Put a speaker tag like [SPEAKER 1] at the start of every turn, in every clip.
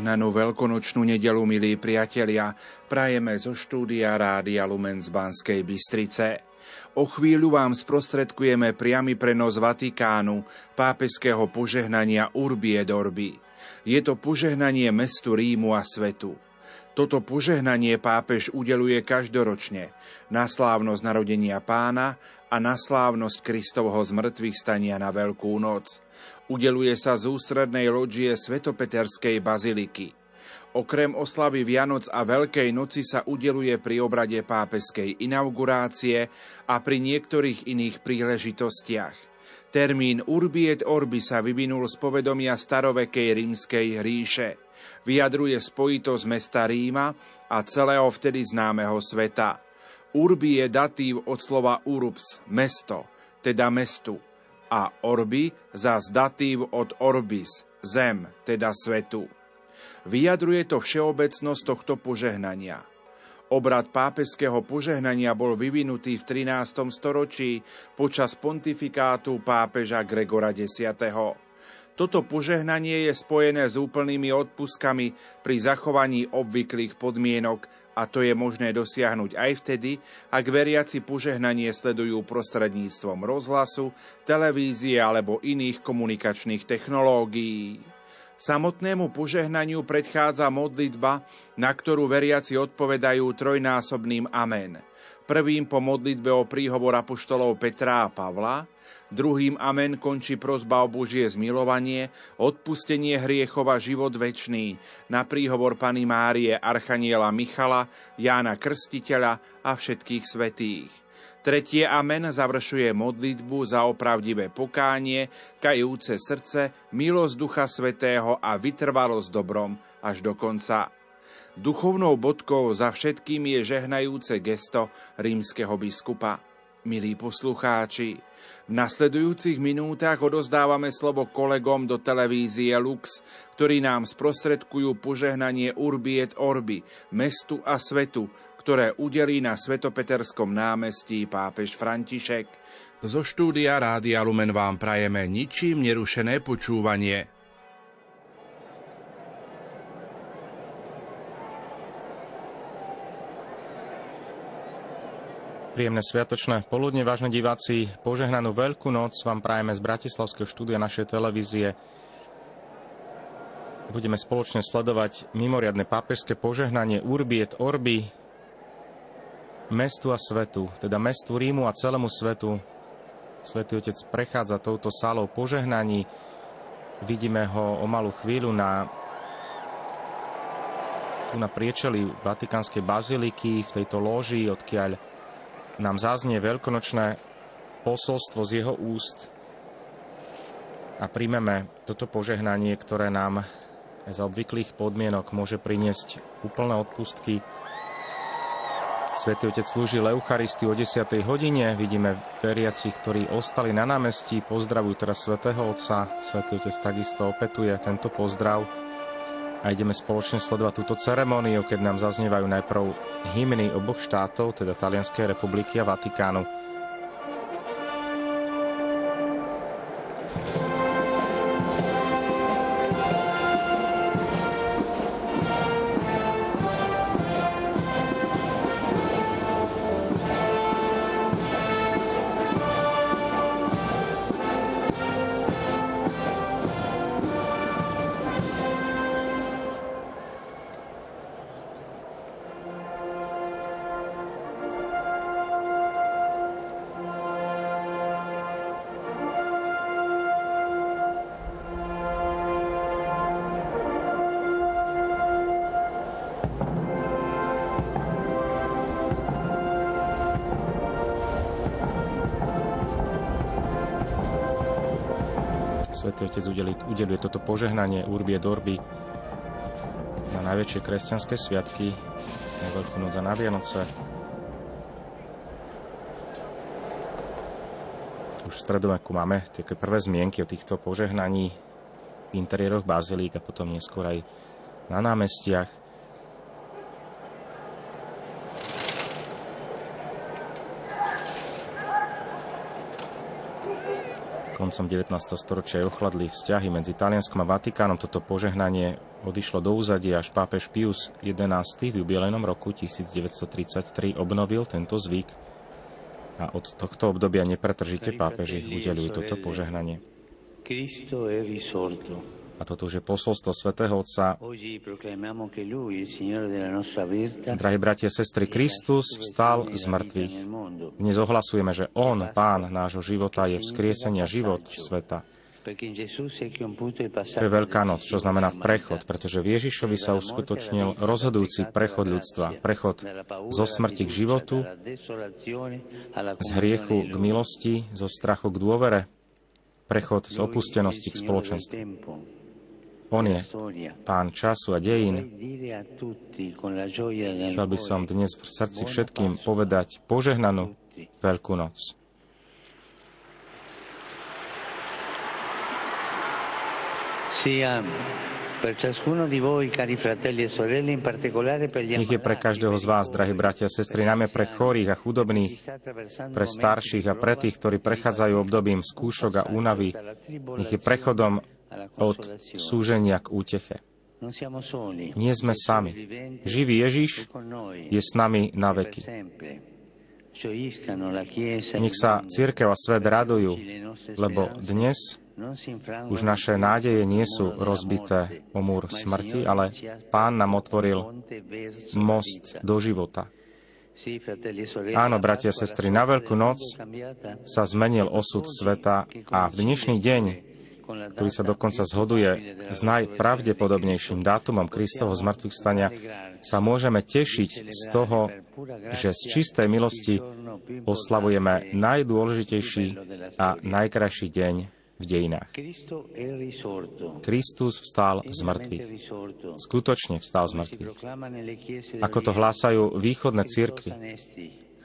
[SPEAKER 1] Požehnanú veľkonočnú nedelu, milí priatelia, prajeme zo štúdia Rádia Lumen z Banskej Bystrice. O chvíľu vám sprostredkujeme priamy prenos Vatikánu, pápeského požehnania Urbi et Orbi. Je to požehnanie mestu Rímu a svetu. Toto požehnanie pápež udeluje každoročne na slávnosť narodenia pána a na slávnosť Kristovho zmrtvých stania na Veľkú noc. Udeluje sa z ústrednej loďie Svetopeterskej baziliky. Okrem oslavy Vianoc a Veľkej noci sa udeluje pri obrade pápeskej inaugurácie a pri niektorých iných príležitostiach. Termín Urbi et Orbi sa vyvinul z povedomia starovekej rímskej ríše. Vyjadruje spojitosť mesta Ríma a celého vtedy známeho sveta. Urbi je datív od slova urbs, mesto, teda mestu a orby zas datív od orbis, zem, teda svetu. Vyjadruje to všeobecnosť tohto požehnania. Obrad pápeského požehnania bol vyvinutý v 13. storočí počas pontifikátu pápeža Gregora X. Toto požehnanie je spojené s úplnými odpuskami pri zachovaní obvyklých podmienok a to je možné dosiahnuť aj vtedy, ak veriaci požehnanie sledujú prostredníctvom rozhlasu, televízie alebo iných komunikačných technológií. Samotnému požehnaniu predchádza modlitba, na ktorú veriaci odpovedajú trojnásobným amen. Prvým po modlitbe o príhovor apoštolov Petra a Pavla, Druhým amen končí prozba o Božie zmilovanie, odpustenie hriechov a život večný na príhovor Pany Márie, Archaniela Michala, Jána Krstiteľa a všetkých svetých. Tretie amen završuje modlitbu za opravdivé pokánie, kajúce srdce, milosť Ducha Svetého a vytrvalosť dobrom až do konca. Duchovnou bodkou za všetkým je žehnajúce gesto rímskeho biskupa. Milí poslucháči, v nasledujúcich minútach odozdávame slovo kolegom do televízie Lux, ktorí nám sprostredkujú požehnanie Urbi et Orbi, mestu a svetu, ktoré udelí na Svetopeterskom námestí pápež František. Zo štúdia Rádia Lumen vám prajeme ničím nerušené počúvanie.
[SPEAKER 2] Príjemné sviatočné poludne, vážne diváci. Požehnanú veľkú noc vám prajeme z Bratislavského štúdia našej televízie. Budeme spoločne sledovať mimoriadne pápežské požehnanie Urbi et Orbi mestu a svetu, teda mestu Rímu a celému svetu. Svetý Otec prechádza touto sálou požehnaní. Vidíme ho o malú chvíľu na tu na priečeli Vatikánskej baziliky, v tejto loži, odkiaľ nám zaznie veľkonočné posolstvo z jeho úst a príjmeme toto požehnanie, ktoré nám za obvyklých podmienok môže priniesť úplné odpustky. Svetý Otec slúžil Eucharistiu o 10. hodine. Vidíme veriacich, ktorí ostali na námestí, pozdravujú teraz Svetého Otca. Svetý Otec takisto opetuje tento pozdrav a ideme spoločne sledovať túto ceremóniu, keď nám zaznievajú najprv hymny oboch štátov, teda Talianskej republiky a Vatikánu. Svetý Otec udelí, udeluje toto požehnanie Urbie Dorby na najväčšie kresťanské sviatky, na Veľkú noc a na Vianoce. Už v stredoveku máme také prvé zmienky o týchto požehnaní v interiéroch bazilík a potom neskôr aj na námestiach. Koncom 19. storočia ochladli vzťahy medzi Talianskom a Vatikánom. Toto požehnanie odišlo do úzadia, až pápež Pius XI v jubilejnom roku 1933 obnovil tento zvyk a od tohto obdobia nepretržite pápeži udelujú toto požehnanie. A toto už je posolstvo svätého Otca. Drahí bratia a sestry, Kristus vstal z mŕtvych. Dnes ohlasujeme, že On, Pán nášho života, je vzkriesenia život sveta. To je Veľká noc, čo znamená prechod, pretože v Ježišovi sa uskutočnil rozhodujúci prechod ľudstva. Prechod zo smrti k životu, z hriechu k milosti, zo strachu k dôvere, prechod z opustenosti k spoločenstvu. On je pán času a dejín. Chcel by som dnes v srdci všetkým povedať požehnanú Veľkú noc. Nech je pre každého z vás, drahí bratia a sestry, najmä pre chorých a chudobných, pre starších a pre tých, ktorí prechádzajú obdobím skúšok a únavy, nech je prechodom od súženia k úteche. Nie sme sami. Živý Ježiš je s nami na veky. Nech sa církev a svet radujú, lebo dnes už naše nádeje nie sú rozbité o múr smrti, ale Pán nám otvoril most do života. Áno, bratia a sestry, na Veľkú noc sa zmenil osud sveta a v dnešný deň ktorý sa dokonca zhoduje s najpravdepodobnejším dátumom Kristovho zmrtvých stania, sa môžeme tešiť z toho, že z čistej milosti oslavujeme najdôležitejší a najkrajší deň v dejinách. Kristus vstal z mŕtvych. Skutočne vstal z mŕtvych. Ako to hlásajú východné církvy.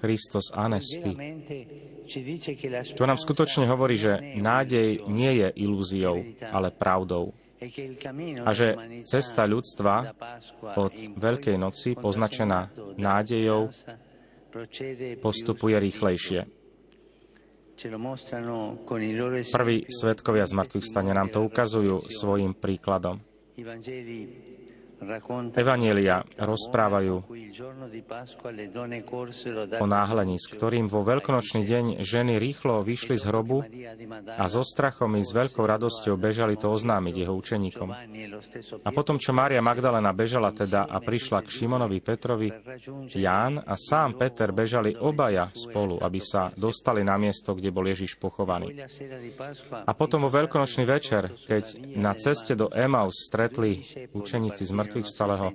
[SPEAKER 2] Christos anesti. To nám skutočne hovorí, že nádej nie je ilúziou, ale pravdou. A že cesta ľudstva od Veľkej noci, poznačená nádejou, postupuje rýchlejšie. Prví svetkovia z mŕtvych stane nám to ukazujú svojim príkladom. Evanielia rozprávajú o náhlení, s ktorým vo veľkonočný deň ženy rýchlo vyšli z hrobu a so strachom i s veľkou radosťou bežali to oznámiť jeho učeníkom. A potom, čo Mária Magdalena bežala teda a prišla k Šimonovi Petrovi, Ján a sám Peter bežali obaja spolu, aby sa dostali na miesto, kde bol Ježiš pochovaný. A potom vo veľkonočný večer, keď na ceste do Emaus stretli učeníci z mŕtvych vstalého.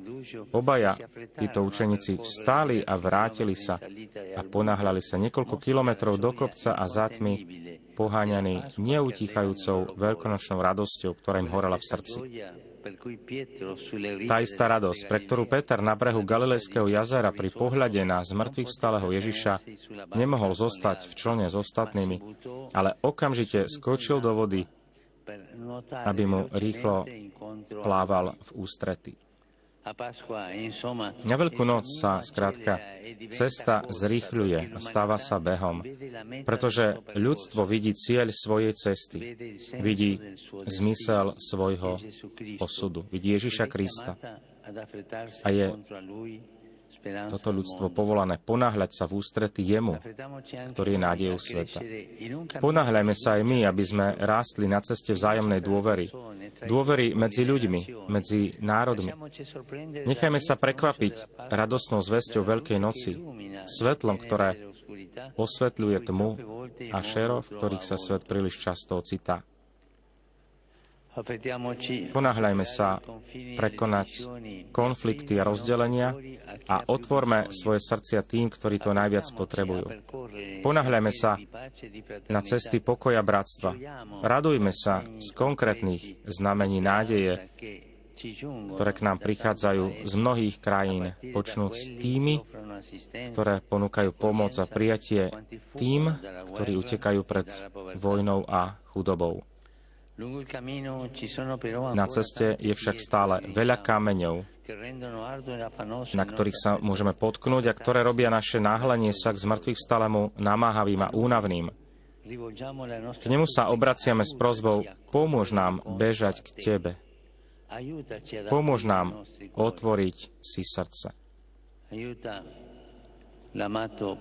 [SPEAKER 2] Obaja títo učeníci vstáli a vrátili sa a ponáhľali sa niekoľko kilometrov do kopca a za tmy, poháňaní neutichajúcou veľkonočnou radosťou, ktorá im horela v srdci. Tá istá radosť, pre ktorú Peter na brehu Galilejského jazera pri pohľade na zmrtvých vstalého Ježiša nemohol zostať v člne s ostatnými, ale okamžite skočil do vody, aby mu rýchlo plával v ústrety. Na Veľkú noc sa skrátka cesta zrýchľuje a stáva sa behom, pretože ľudstvo vidí cieľ svojej cesty, vidí zmysel svojho osudu, vidí Ježiša Krista a je toto ľudstvo povolané ponáhľať sa v ústrety jemu, ktorý je nádejou sveta. Ponáhľajme sa aj my, aby sme rástli na ceste vzájomnej dôvery. Dôvery medzi ľuďmi, medzi národmi. Nechajme sa prekvapiť radosnou zväzťou Veľkej noci, svetlom, ktoré osvetľuje tmu a šero, v ktorých sa svet príliš často ocitá. Ponáhľajme sa prekonať konflikty a rozdelenia a otvorme svoje srdcia tým, ktorí to najviac potrebujú. Ponáhľajme sa na cesty pokoja bratstva. Radujme sa z konkrétnych znamení nádeje, ktoré k nám prichádzajú z mnohých krajín, počnúť s tými, ktoré ponúkajú pomoc a prijatie tým, ktorí utekajú pred vojnou a chudobou. Na ceste je však stále veľa kameňov, na ktorých sa môžeme potknúť a ktoré robia naše náhlenie sa k zmrtvých stalému namáhavým a únavným. K nemu sa obraciame s prozbou, pomôž nám bežať k Tebe. Pomôž nám otvoriť si srdce.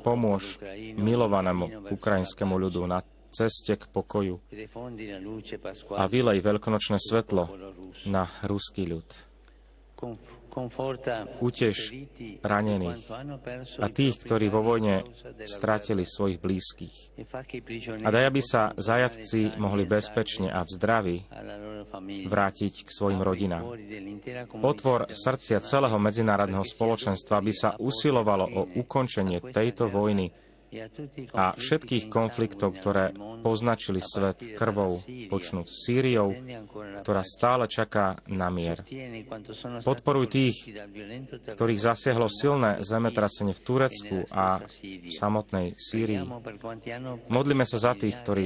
[SPEAKER 2] Pomôž milovanému ukrajinskému ľudu na ceste k pokoju a vylej veľkonočné svetlo na ruský ľud. Uteš ranených a tých, ktorí vo vojne stratili svojich blízkych. A daj, aby sa zajatci mohli bezpečne a v zdraví vrátiť k svojim rodinám. Otvor srdcia celého medzinárodného spoločenstva, aby sa usilovalo o ukončenie tejto vojny a všetkých konfliktov, ktoré poznačili svet krvou, počnúť Sýriou, ktorá stále čaká na mier. Podporuj tých, ktorých zasiahlo silné zemetrasenie v Turecku a v samotnej Sýrii. Modlíme sa za tých, ktorí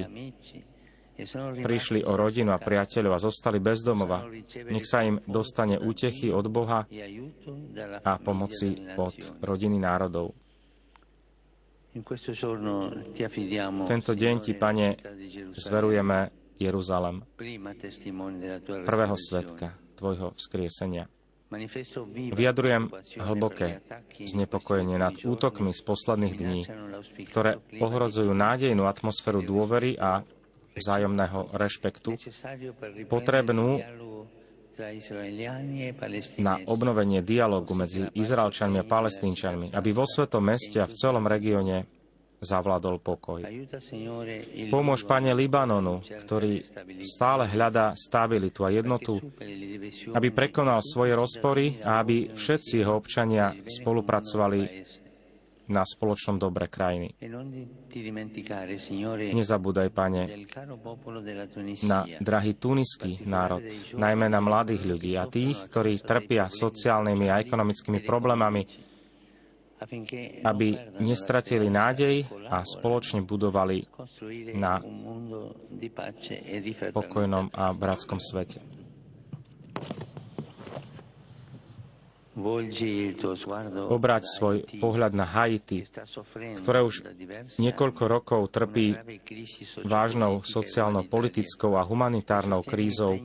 [SPEAKER 2] prišli o rodinu a priateľov a zostali bez domova. Nech sa im dostane útechy od Boha a pomoci od rodiny národov. Tento deň Ti, Pane, zverujeme Jeruzalem, prvého svetka Tvojho vzkriesenia. Vyjadrujem hlboké znepokojenie nad útokmi z posledných dní, ktoré ohrozujú nádejnú atmosféru dôvery a vzájomného rešpektu, potrebnú na obnovenie dialogu medzi Izraelčanmi a Palestínčanmi, aby vo svetom meste a v celom regióne zavládol pokoj. Pomôž, Pane, Libanonu, ktorý stále hľadá stabilitu a jednotu, aby prekonal svoje rozpory a aby všetci jeho občania spolupracovali na spoločnom dobre krajiny. E Nezabúdaj, Pane, na drahý tuniský národ, najmä na mladých ľudí a tých, ktorí trpia sociálnymi a ekonomickými problémami, aby nestratili nádej a spoločne budovali na e pokojnom a bratskom svete. Obrať svoj pohľad na Haiti, ktoré už niekoľko rokov trpí vážnou sociálno-politickou a humanitárnou krízou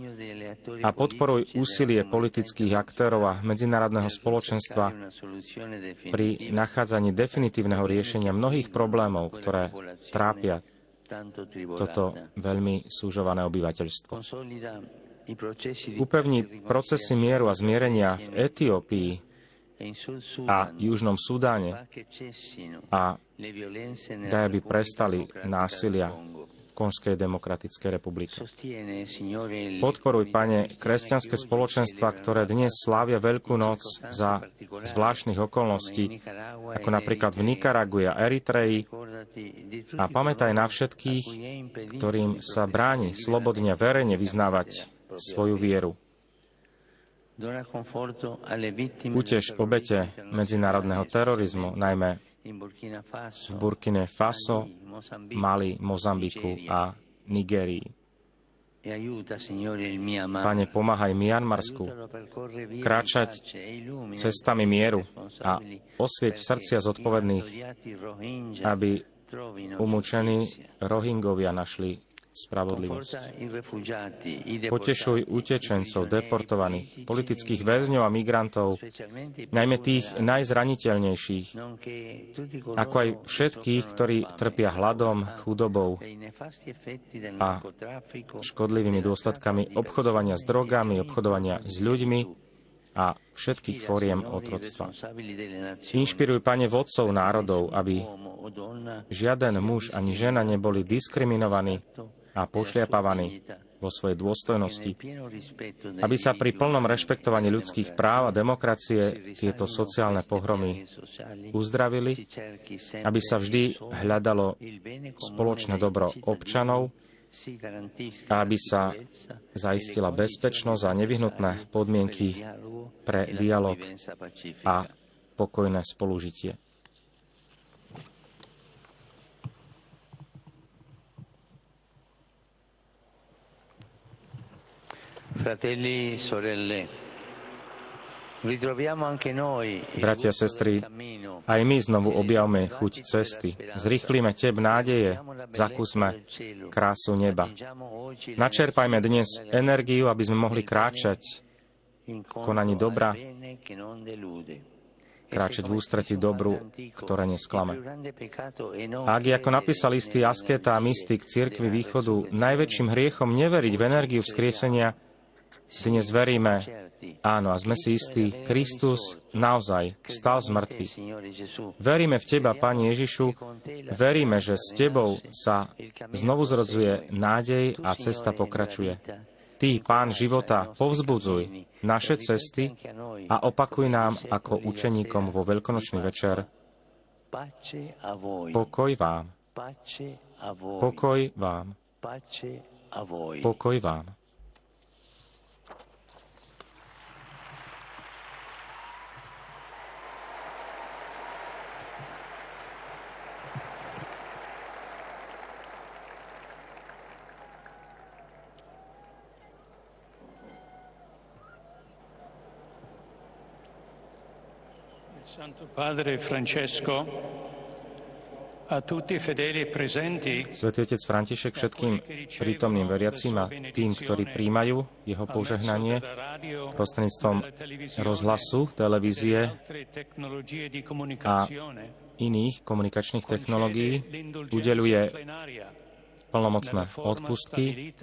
[SPEAKER 2] a podporuj úsilie politických aktérov a medzinárodného spoločenstva pri nachádzaní definitívneho riešenia mnohých problémov, ktoré trápia toto veľmi súžované obyvateľstvo upevní procesy mieru a zmierenia v Etiópii a Južnom Sudáne a daj, aby prestali násilia v Konskej demokratickej republike. Podporuj, Pane, kresťanské spoločenstva, ktoré dnes slávia Veľkú noc za zvláštnych okolností, ako napríklad v Nikaragu a Eritreji, a pamätaj na všetkých, ktorým sa bráni slobodne verejne vyznávať svoju vieru. Utež obete medzinárodného terorizmu, najmä v Burkine Faso, Mali, Mozambiku a Nigérii. E Pane, pomáhaj Mianmarsku kráčať cestami mieru a osvieť srdcia zodpovedných, aby umúčení Rohingovia našli spravodlivosť. Potešuj utečencov, deportovaných, politických väzňov a migrantov, najmä tých najzraniteľnejších, ako aj všetkých, ktorí trpia hladom, chudobou a škodlivými dôsledkami obchodovania s drogami, obchodovania s ľuďmi a všetkých fóriem otroctva. Inšpiruj, Pane, vodcov národov, aby žiaden muž ani žena neboli diskriminovaní a pošliapavaní vo svojej dôstojnosti, aby sa pri plnom rešpektovaní ľudských práv a demokracie tieto sociálne pohromy uzdravili, aby sa vždy hľadalo spoločné dobro občanov a aby sa zaistila bezpečnosť a nevyhnutné podmienky pre dialog a pokojné spolužitie.
[SPEAKER 3] Fratelli, sorelle,
[SPEAKER 2] Bratia, sestry, aj my znovu objavme chuť cesty. Zrýchlime teb nádeje, zakúsme krásu neba. Načerpajme dnes energiu, aby sme mohli kráčať. v konaní dobra, kráčať v ústreti dobru, ktoré nesklame. A ak je, ako napísal istý asketa a mystik cirkvi východu, najväčším hriechom neveriť v energiu vzkriesenia, dnes veríme, áno, a sme si istí, Kristus naozaj vstal z mŕtvych. Veríme v Teba, Pani Ježišu, veríme, že s Tebou sa znovu zrodzuje nádej a cesta pokračuje. Ty, Pán života, povzbudzuj naše cesty a opakuj nám ako učeníkom vo veľkonočný večer. Pokoj vám. Pokoj vám. Pokoj vám. Svetý otec František všetkým prítomným veriacím a tým, ktorí príjmajú jeho požehnanie prostredníctvom rozhlasu, televízie a iných komunikačných technológií udeluje plnomocné odpustky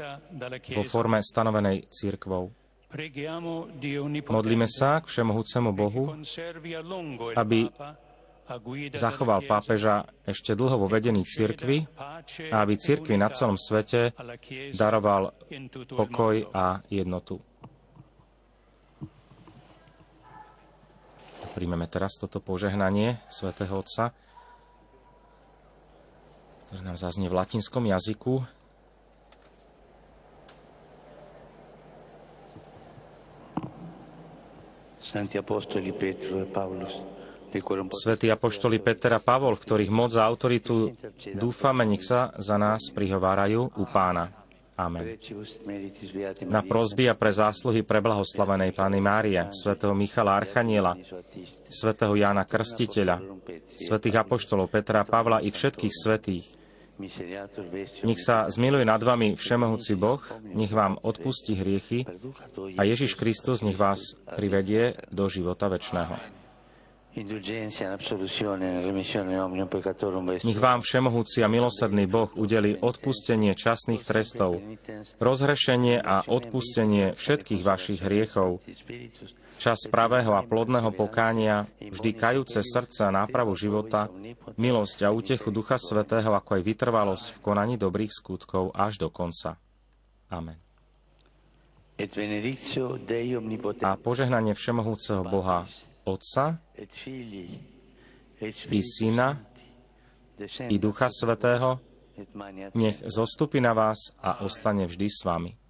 [SPEAKER 2] vo forme stanovenej církvou. Modlíme sa k Všemohúcemu Bohu, aby zachoval pápeža ešte dlho vo vedení cirkvy a aby cirkvi na celom svete daroval pokoj a jednotu. Príjmeme teraz toto požehnanie svätého Otca, ktoré nám zaznie v latinskom jazyku. Svetí apoštoli Peter a Pavol, v ktorých moc a autoritu dúfame, nech sa za nás prihovárajú u pána. Amen. Na prozby a pre zásluhy preblahoslavenej Pány Márie, svätého Michala Archaniela, svätého Jána Krstiteľa, svätých apoštolov Petra a Pavla i všetkých svetých, nech sa zmiluje nad vami Všemohúci Boh, nech vám odpustí hriechy a Ježiš Kristus nech vás privedie do života väčšného. Nech vám všemohúci a milosrdný Boh udeli odpustenie časných trestov, rozhrešenie a odpustenie všetkých vašich hriechov, čas pravého a plodného pokánia, vždy kajúce srdce a nápravu života, milosť a útechu Ducha Svetého, ako aj vytrvalosť v konaní dobrých skutkov až do konca. Amen. A požehnanie Všemohúceho Boha, Otca i Syna i Ducha Svetého, nech zostupí na vás a ostane vždy s vami.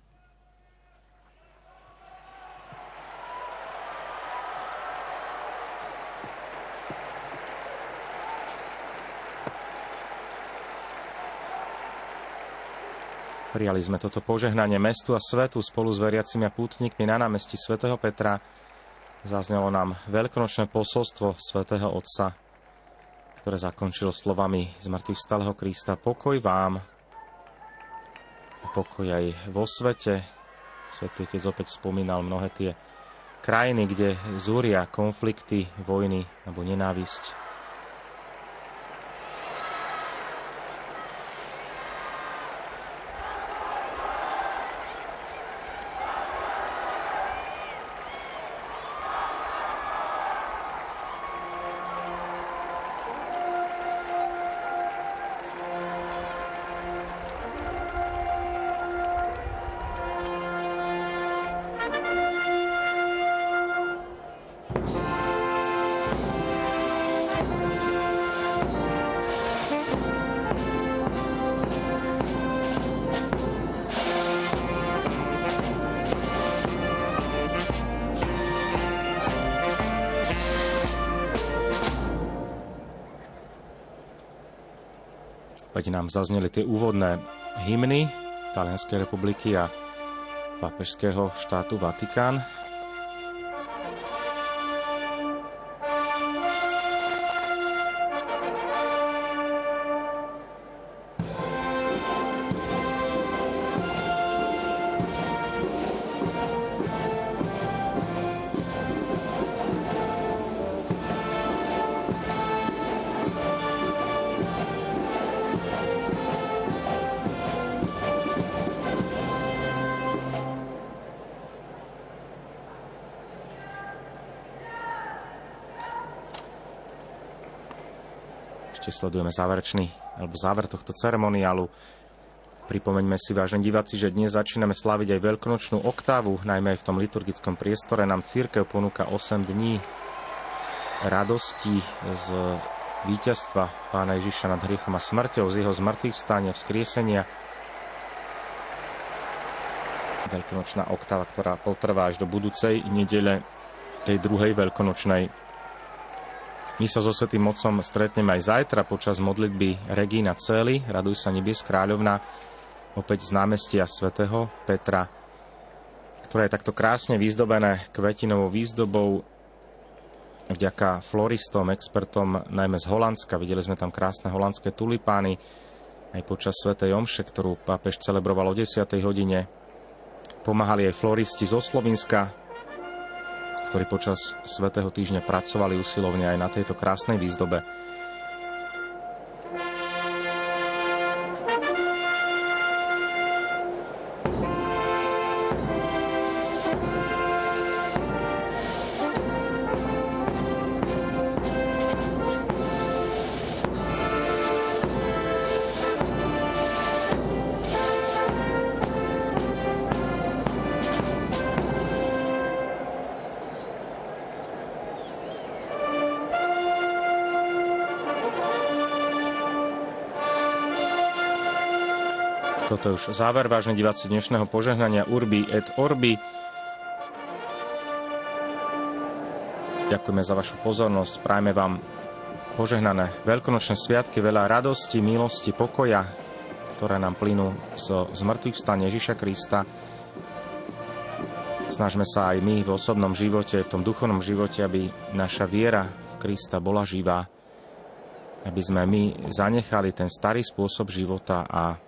[SPEAKER 2] Prijali sme toto požehnanie mestu a svetu spolu s veriacimi a pútnikmi na námestí svätého Petra. Zaznelo nám veľkonočné posolstvo svätého Otca, ktoré zakončilo slovami z mŕtvych stáleho Krista. Pokoj vám a pokoj aj vo svete. Svetý Otec opäť spomínal mnohé tie krajiny, kde zúria konflikty, vojny alebo nenávisť Veď nám zazneli tie úvodné hymny Talianskej republiky a papežského štátu Vatikán. Ešte sledujeme záverečný alebo záver tohto ceremoniálu. Pripomeňme si, vážení diváci, že dnes začíname slaviť aj veľkonočnú oktávu, najmä aj v tom liturgickom priestore nám církev ponúka 8 dní radosti z víťazstva pána Ježiša nad hriechom a smrťou, z jeho zmrtvých vstania, vzkriesenia. Veľkonočná oktáva, ktorá potrvá až do budúcej nedele, tej druhej veľkonočnej. My sa so Svetým Mocom stretneme aj zajtra počas modlitby Regína Cély, Raduj sa nebies kráľovna, opäť z námestia svätého Petra, ktoré je takto krásne vyzdobené kvetinovou výzdobou vďaka floristom, expertom najmä z Holandska. Videli sme tam krásne holandské tulipány aj počas Svetej Omše, ktorú pápež celebroval o 10. hodine. Pomáhali aj floristi zo Slovenska, ktorí počas Svetého týždňa pracovali usilovne aj na tejto krásnej výzdobe. Toto je už záver, vážne diváci dnešného požehnania Urbi et Orbi. Ďakujeme za vašu pozornosť, prajme vám požehnané veľkonočné sviatky, veľa radosti, milosti, pokoja, ktoré nám plynú zo zmrtvých vstane Ježiša Krista. Snažme sa aj my v osobnom živote, v tom duchovnom živote, aby naša viera v Krista bola živá, aby sme my zanechali ten starý spôsob života a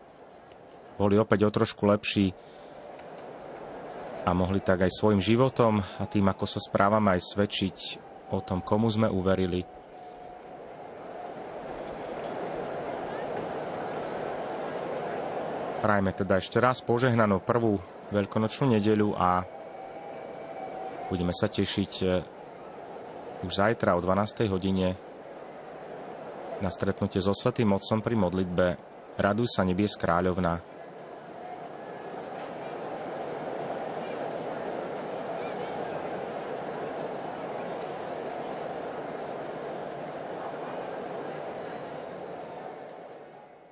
[SPEAKER 2] boli opäť o trošku lepší a mohli tak aj svojim životom a tým, ako sa správame, aj svedčiť o tom, komu sme uverili. Prajme teda ešte raz požehnanú prvú veľkonočnú nedeľu a budeme sa tešiť eh, už zajtra o 12. hodine na stretnutie so Svetým Otcom pri modlitbe Raduj sa nebies kráľovna.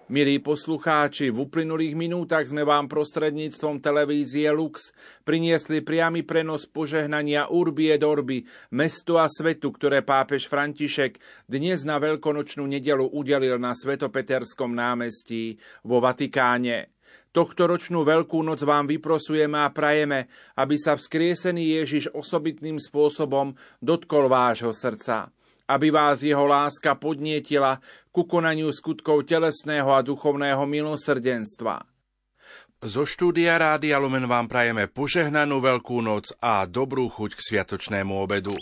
[SPEAKER 1] Milí poslucháči, v uplynulých minútach sme vám prostredníctvom televízie Lux priniesli priamy prenos požehnania Urbi et Orbi, mestu a svetu, ktoré pápež František dnes na veľkonočnú nedelu udelil na Svetopeterskom námestí vo Vatikáne. Tohto ročnú Veľkú noc vám vyprosujeme a prajeme, aby sa vzkriesený Ježiš osobitným spôsobom dotkol vášho srdca aby vás jeho láska podnietila ku konaniu skutkov telesného a duchovného milosrdenstva. Zo štúdia Rádia Lumen vám prajeme požehnanú Veľkú noc a dobrú chuť k sviatočnému obedu.